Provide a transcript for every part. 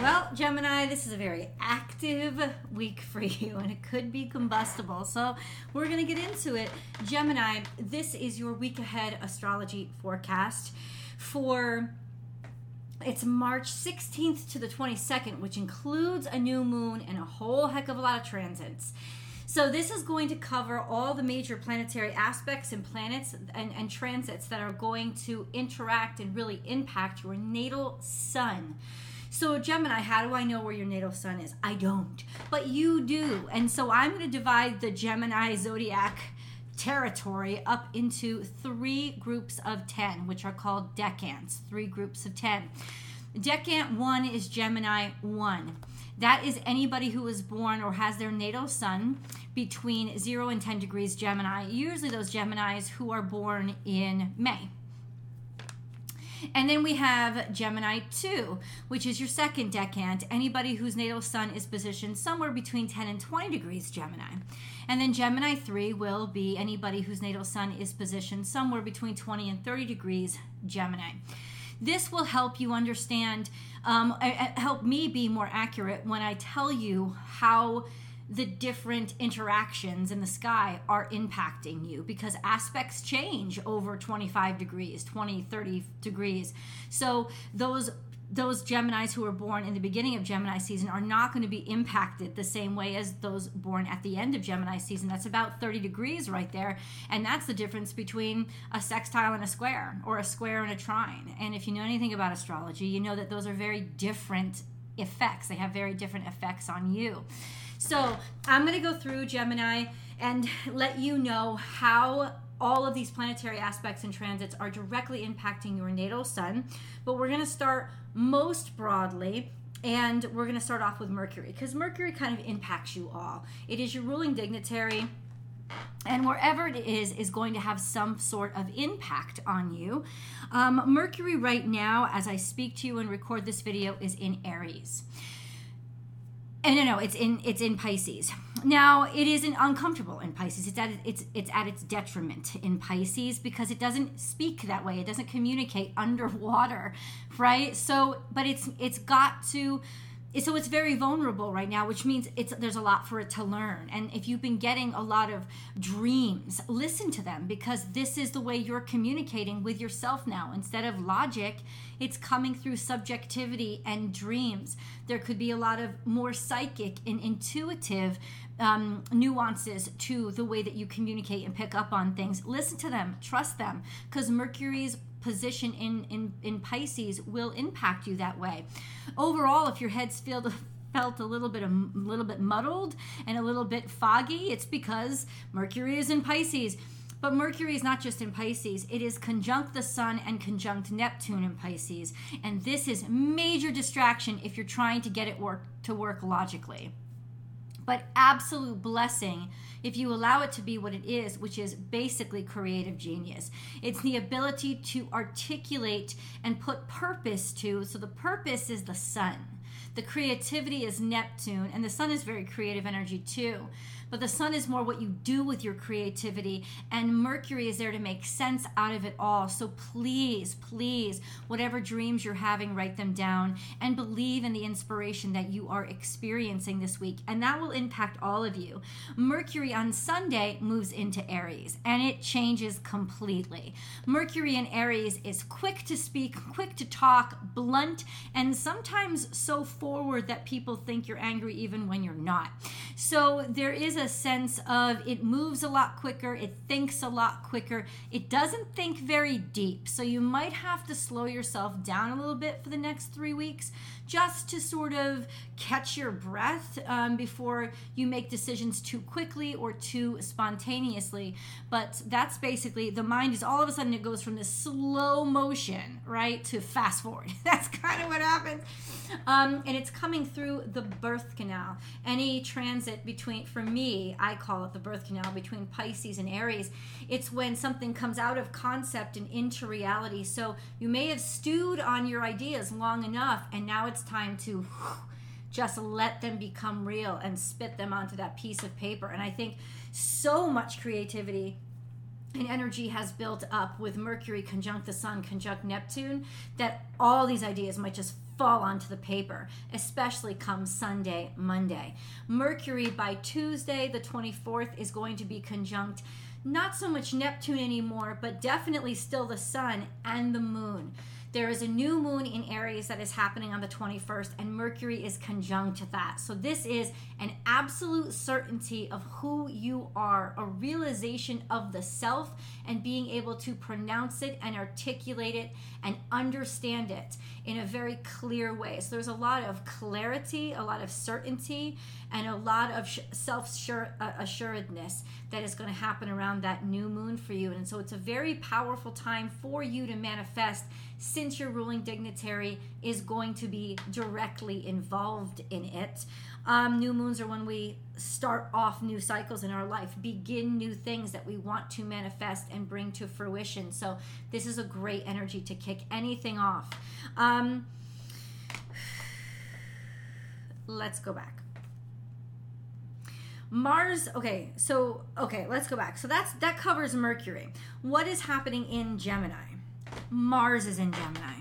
Well, Gemini, this is a very active week for you and it could be combustible. So, we're going to get into it. Gemini, this is your week ahead astrology forecast for it's March 16th to the 22nd, which includes a new moon and a whole heck of a lot of transits. So, this is going to cover all the major planetary aspects and planets and, and transits that are going to interact and really impact your natal sun. So, Gemini, how do I know where your natal sun is? I don't, but you do. And so, I'm going to divide the Gemini zodiac territory up into three groups of 10, which are called decants, three groups of 10. Decant 1 is Gemini 1. That is anybody who was born or has their natal sun between 0 and 10 degrees Gemini, usually those Geminis who are born in May. And then we have Gemini 2, which is your second decant, anybody whose natal sun is positioned somewhere between 10 and 20 degrees Gemini. And then Gemini 3 will be anybody whose natal sun is positioned somewhere between 20 and 30 degrees Gemini. This will help you understand, um, help me be more accurate when I tell you how the different interactions in the sky are impacting you because aspects change over 25 degrees 20 30 degrees so those those Geminis who were born in the beginning of Gemini season are not going to be impacted the same way as those born at the end of Gemini season. That's about 30 degrees right there. And that's the difference between a sextile and a square, or a square and a trine. And if you know anything about astrology, you know that those are very different effects. They have very different effects on you. So I'm going to go through Gemini and let you know how all of these planetary aspects and transits are directly impacting your natal sun. But we're going to start most broadly and we're going to start off with Mercury because Mercury kind of impacts you all. It is your ruling dignitary and wherever it is is going to have some sort of impact on you um, mercury right now as i speak to you and record this video is in aries and no, no, it's in it's in Pisces. Now it isn't uncomfortable in Pisces. It's at it's it's at its detriment in Pisces because it doesn't speak that way. It doesn't communicate underwater, right? So, but it's it's got to so it's very vulnerable right now which means it's there's a lot for it to learn. And if you've been getting a lot of dreams listen to them because this is the way you're communicating with yourself now. Instead of logic it's coming through subjectivity and dreams. There could be a lot of more psychic and intuitive um, nuances to the way that you communicate and pick up on things. Listen to them. Trust them. Because mercury's position in, in, in Pisces will impact you that way. Overall, if your head's filled felt a little bit a little bit muddled and a little bit foggy, it's because Mercury is in Pisces. But Mercury is not just in Pisces, it is conjunct the Sun and conjunct Neptune in Pisces. And this is major distraction if you're trying to get it work to work logically but absolute blessing if you allow it to be what it is, which is basically creative genius. It's the ability to articulate and put purpose to. So the purpose is the sun. The creativity is Neptune, and the sun is very creative energy too. But the sun is more what you do with your creativity, and Mercury is there to make sense out of it all. So please, please, whatever dreams you're having, write them down and believe in the inspiration that you are experiencing this week, and that will impact all of you. Mercury on Sunday moves into Aries, and it changes completely. Mercury in Aries is quick to speak, quick to talk, blunt, and sometimes so forward that people think you're angry even when you're not. So there is a sense of it moves a lot quicker, it thinks a lot quicker, it doesn't think very deep. So you might have to slow yourself down a little bit for the next three weeks just to sort of catch your breath um, before you make decisions too quickly or too spontaneously. But that's basically the mind is all of a sudden it goes from this slow motion, right, to fast forward. that's kind of what happens. Um, and it's coming through the birth canal. Any transit between, for me, I call it the birth canal between Pisces and Aries. It's when something comes out of concept and into reality. So you may have stewed on your ideas long enough, and now it's time to just let them become real and spit them onto that piece of paper. And I think so much creativity and energy has built up with Mercury conjunct the Sun, conjunct Neptune, that all these ideas might just fall onto the paper, especially come Sunday, Monday. Mercury by Tuesday, the 24th, is going to be conjunct not so much Neptune anymore, but definitely still the sun and the moon. There is a new moon in Aries that is happening on the 21st, and Mercury is conjunct to that. So, this is an absolute certainty of who you are, a realization of the self, and being able to pronounce it and articulate it and understand it in a very clear way. So, there's a lot of clarity, a lot of certainty, and a lot of self uh, assuredness that is going to happen around that new moon for you. And so, it's a very powerful time for you to manifest since your ruling dignitary is going to be directly involved in it. Um, new moons are when we start off new cycles in our life, begin new things that we want to manifest and bring to fruition. So, this is a great energy to kick anything off. Um, let's go back. Mars, okay, so okay, let's go back. So that's that covers Mercury. What is happening in Gemini? Mars is in Gemini.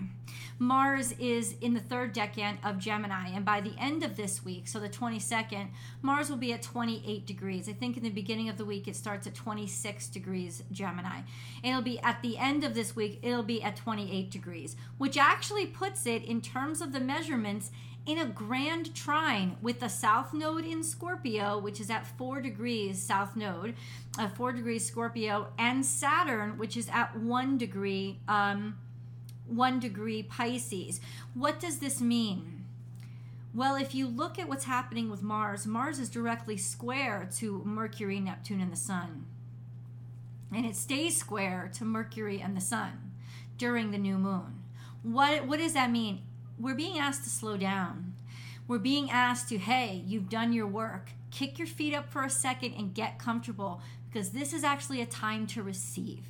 Mars is in the third decan of Gemini, and by the end of this week, so the 22nd, Mars will be at 28 degrees. I think in the beginning of the week it starts at 26 degrees Gemini. It'll be at the end of this week, it'll be at 28 degrees, which actually puts it in terms of the measurements in a grand trine with the south node in Scorpio, which is at four degrees south node, uh, four degrees Scorpio, and Saturn, which is at one degree, um, one degree Pisces. What does this mean? Well, if you look at what's happening with Mars, Mars is directly square to Mercury, Neptune, and the Sun. And it stays square to Mercury and the Sun during the new moon. What, what does that mean? We're being asked to slow down. We're being asked to, hey, you've done your work. Kick your feet up for a second and get comfortable because this is actually a time to receive.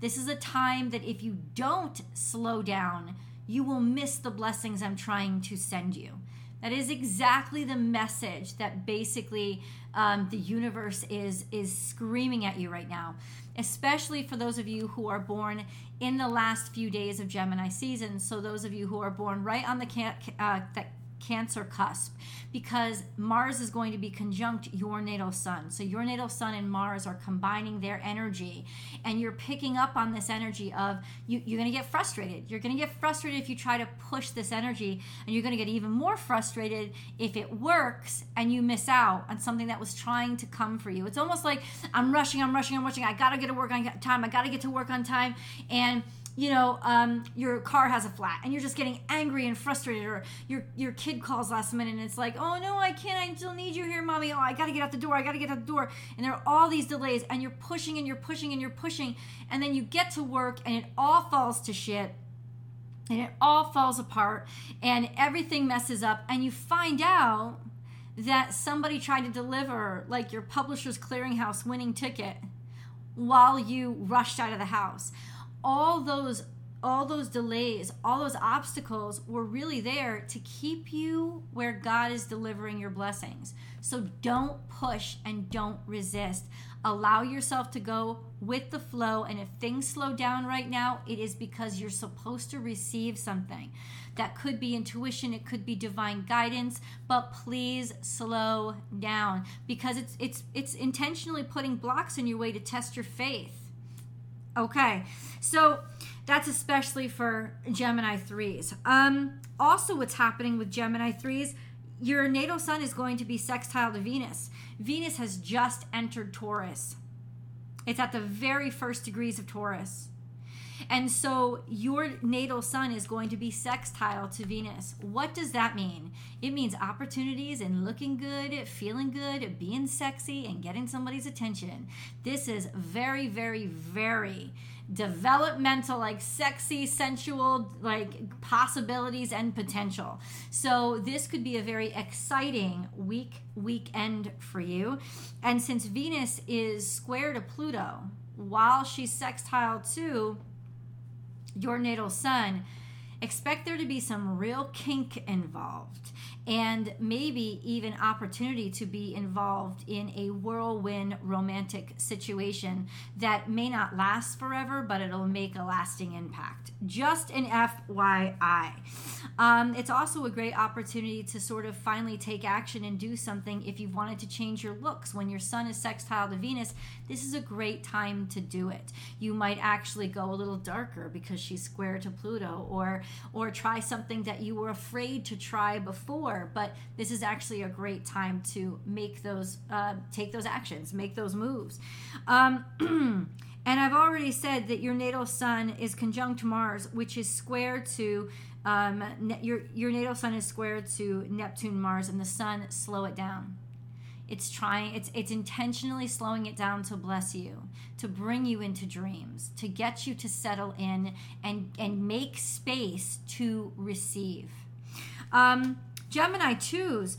This is a time that if you don't slow down, you will miss the blessings I'm trying to send you. That is exactly the message that basically um, the universe is is screaming at you right now. Especially for those of you who are born in the last few days of Gemini season. So those of you who are born right on the can- uh, that Cancer cusp because Mars is going to be conjunct your natal sun. So your natal sun and Mars are combining their energy, and you're picking up on this energy of you, you're going to get frustrated. You're going to get frustrated if you try to push this energy, and you're going to get even more frustrated if it works and you miss out on something that was trying to come for you. It's almost like I'm rushing, I'm rushing, I'm rushing. I got to get to work on time. I got to get to work on time, and you know, um, your car has a flat and you're just getting angry and frustrated, or your your kid calls last minute and it's like, oh no, I can't, I still need you here, mommy. Oh, I gotta get out the door, I gotta get out the door, and there are all these delays, and you're pushing and you're pushing and you're pushing, and then you get to work and it all falls to shit. And it all falls apart and everything messes up, and you find out that somebody tried to deliver like your publisher's clearinghouse winning ticket while you rushed out of the house all those all those delays, all those obstacles were really there to keep you where God is delivering your blessings. So don't push and don't resist. Allow yourself to go with the flow. And if things slow down right now, it is because you're supposed to receive something. That could be intuition, it could be divine guidance, but please slow down because it's it's it's intentionally putting blocks in your way to test your faith Okay, so that's especially for Gemini 3s. Um, also, what's happening with Gemini 3s, your natal sun is going to be sextile to Venus. Venus has just entered Taurus, it's at the very first degrees of Taurus. And so your natal sun is going to be sextile to Venus. What does that mean? It means opportunities and looking good, feeling good, being sexy, and getting somebody's attention. This is very, very, very developmental, like sexy, sensual, like possibilities and potential. So this could be a very exciting week, weekend for you. And since Venus is square to Pluto, while she's sextile to your natal sun, expect there to be some real kink involved. and maybe even opportunity to be involved in a whirlwind romantic situation that may not last forever, but it'll make a lasting impact. Just an FYI. Um, it's also a great opportunity to sort of finally take action and do something if you've wanted to change your looks. When your sun is sextile to Venus, this is a great time to do it. You might actually go a little darker because she's square to Pluto, or or try something that you were afraid to try before. But this is actually a great time to make those, uh, take those actions, make those moves. Um, And I've already said that your natal sun is conjunct Mars, which is square to um, your your natal sun is square to Neptune, Mars, and the sun. Slow it down. It's trying. It's it's intentionally slowing it down to bless you, to bring you into dreams, to get you to settle in and and make space to receive. Um, Gemini twos.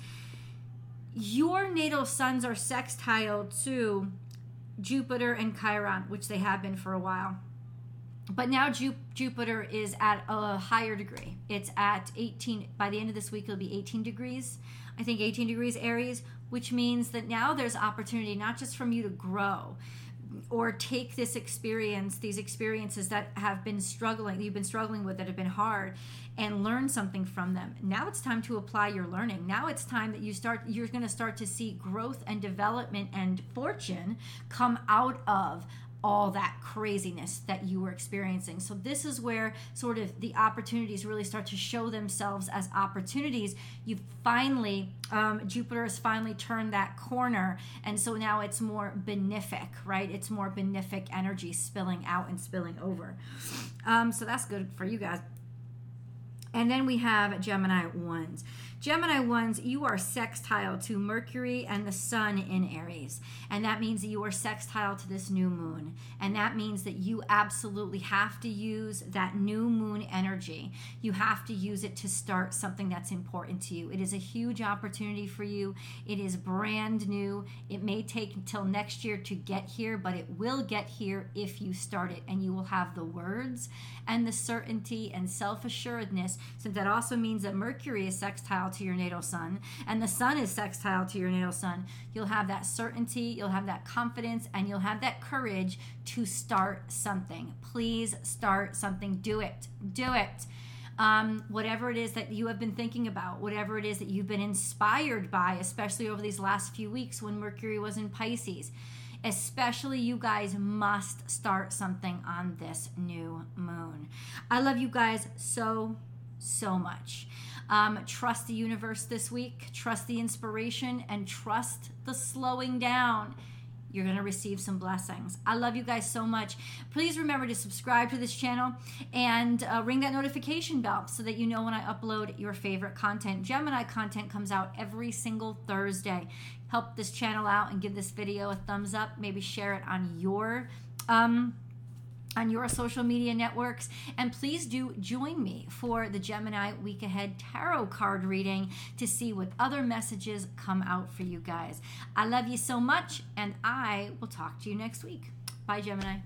Your natal suns are sextile to Jupiter and Chiron, which they have been for a while. But now Ju- Jupiter is at a higher degree. It's at 18, by the end of this week, it'll be 18 degrees. I think 18 degrees Aries, which means that now there's opportunity not just from you to grow, or take this experience, these experiences that have been struggling, you've been struggling with, that have been hard, and learn something from them. Now it's time to apply your learning. Now it's time that you start, you're going to start to see growth and development and fortune come out of all that craziness that you were experiencing. So, this is where sort of the opportunities really start to show themselves as opportunities. You finally, um, Jupiter has finally turned that corner. And so now it's more benefic, right? It's more benefic energy spilling out and spilling over. Um, so, that's good for you guys. And then we have Gemini ones. Gemini ones, you are sextile to Mercury and the Sun in Aries. And that means that you are sextile to this new moon. And that means that you absolutely have to use that new moon energy. You have to use it to start something that's important to you. It is a huge opportunity for you. It is brand new. It may take until next year to get here, but it will get here if you start it. And you will have the words and the certainty and self assuredness, since that also means that Mercury is sextile to your natal sun and the sun is sextile to your natal sun, you'll have that certainty, you'll have that confidence, and you'll have that courage to start something. Please start something. Do it. Do it. Um, whatever it is that you have been thinking about, whatever it is that you've been inspired by, especially over these last few weeks when Mercury was in Pisces. Especially you guys must start something on this new moon. I love you guys so, so much. Um, trust the universe this week, trust the inspiration, and trust the slowing down. You're going to receive some blessings. I love you guys so much. Please remember to subscribe to this channel and uh, ring that notification bell so that you know when I upload your favorite content. Gemini content comes out every single Thursday. Help this channel out and give this video a thumbs up. Maybe share it on your. Um, on your social media networks. And please do join me for the Gemini Week Ahead Tarot card reading to see what other messages come out for you guys. I love you so much, and I will talk to you next week. Bye, Gemini.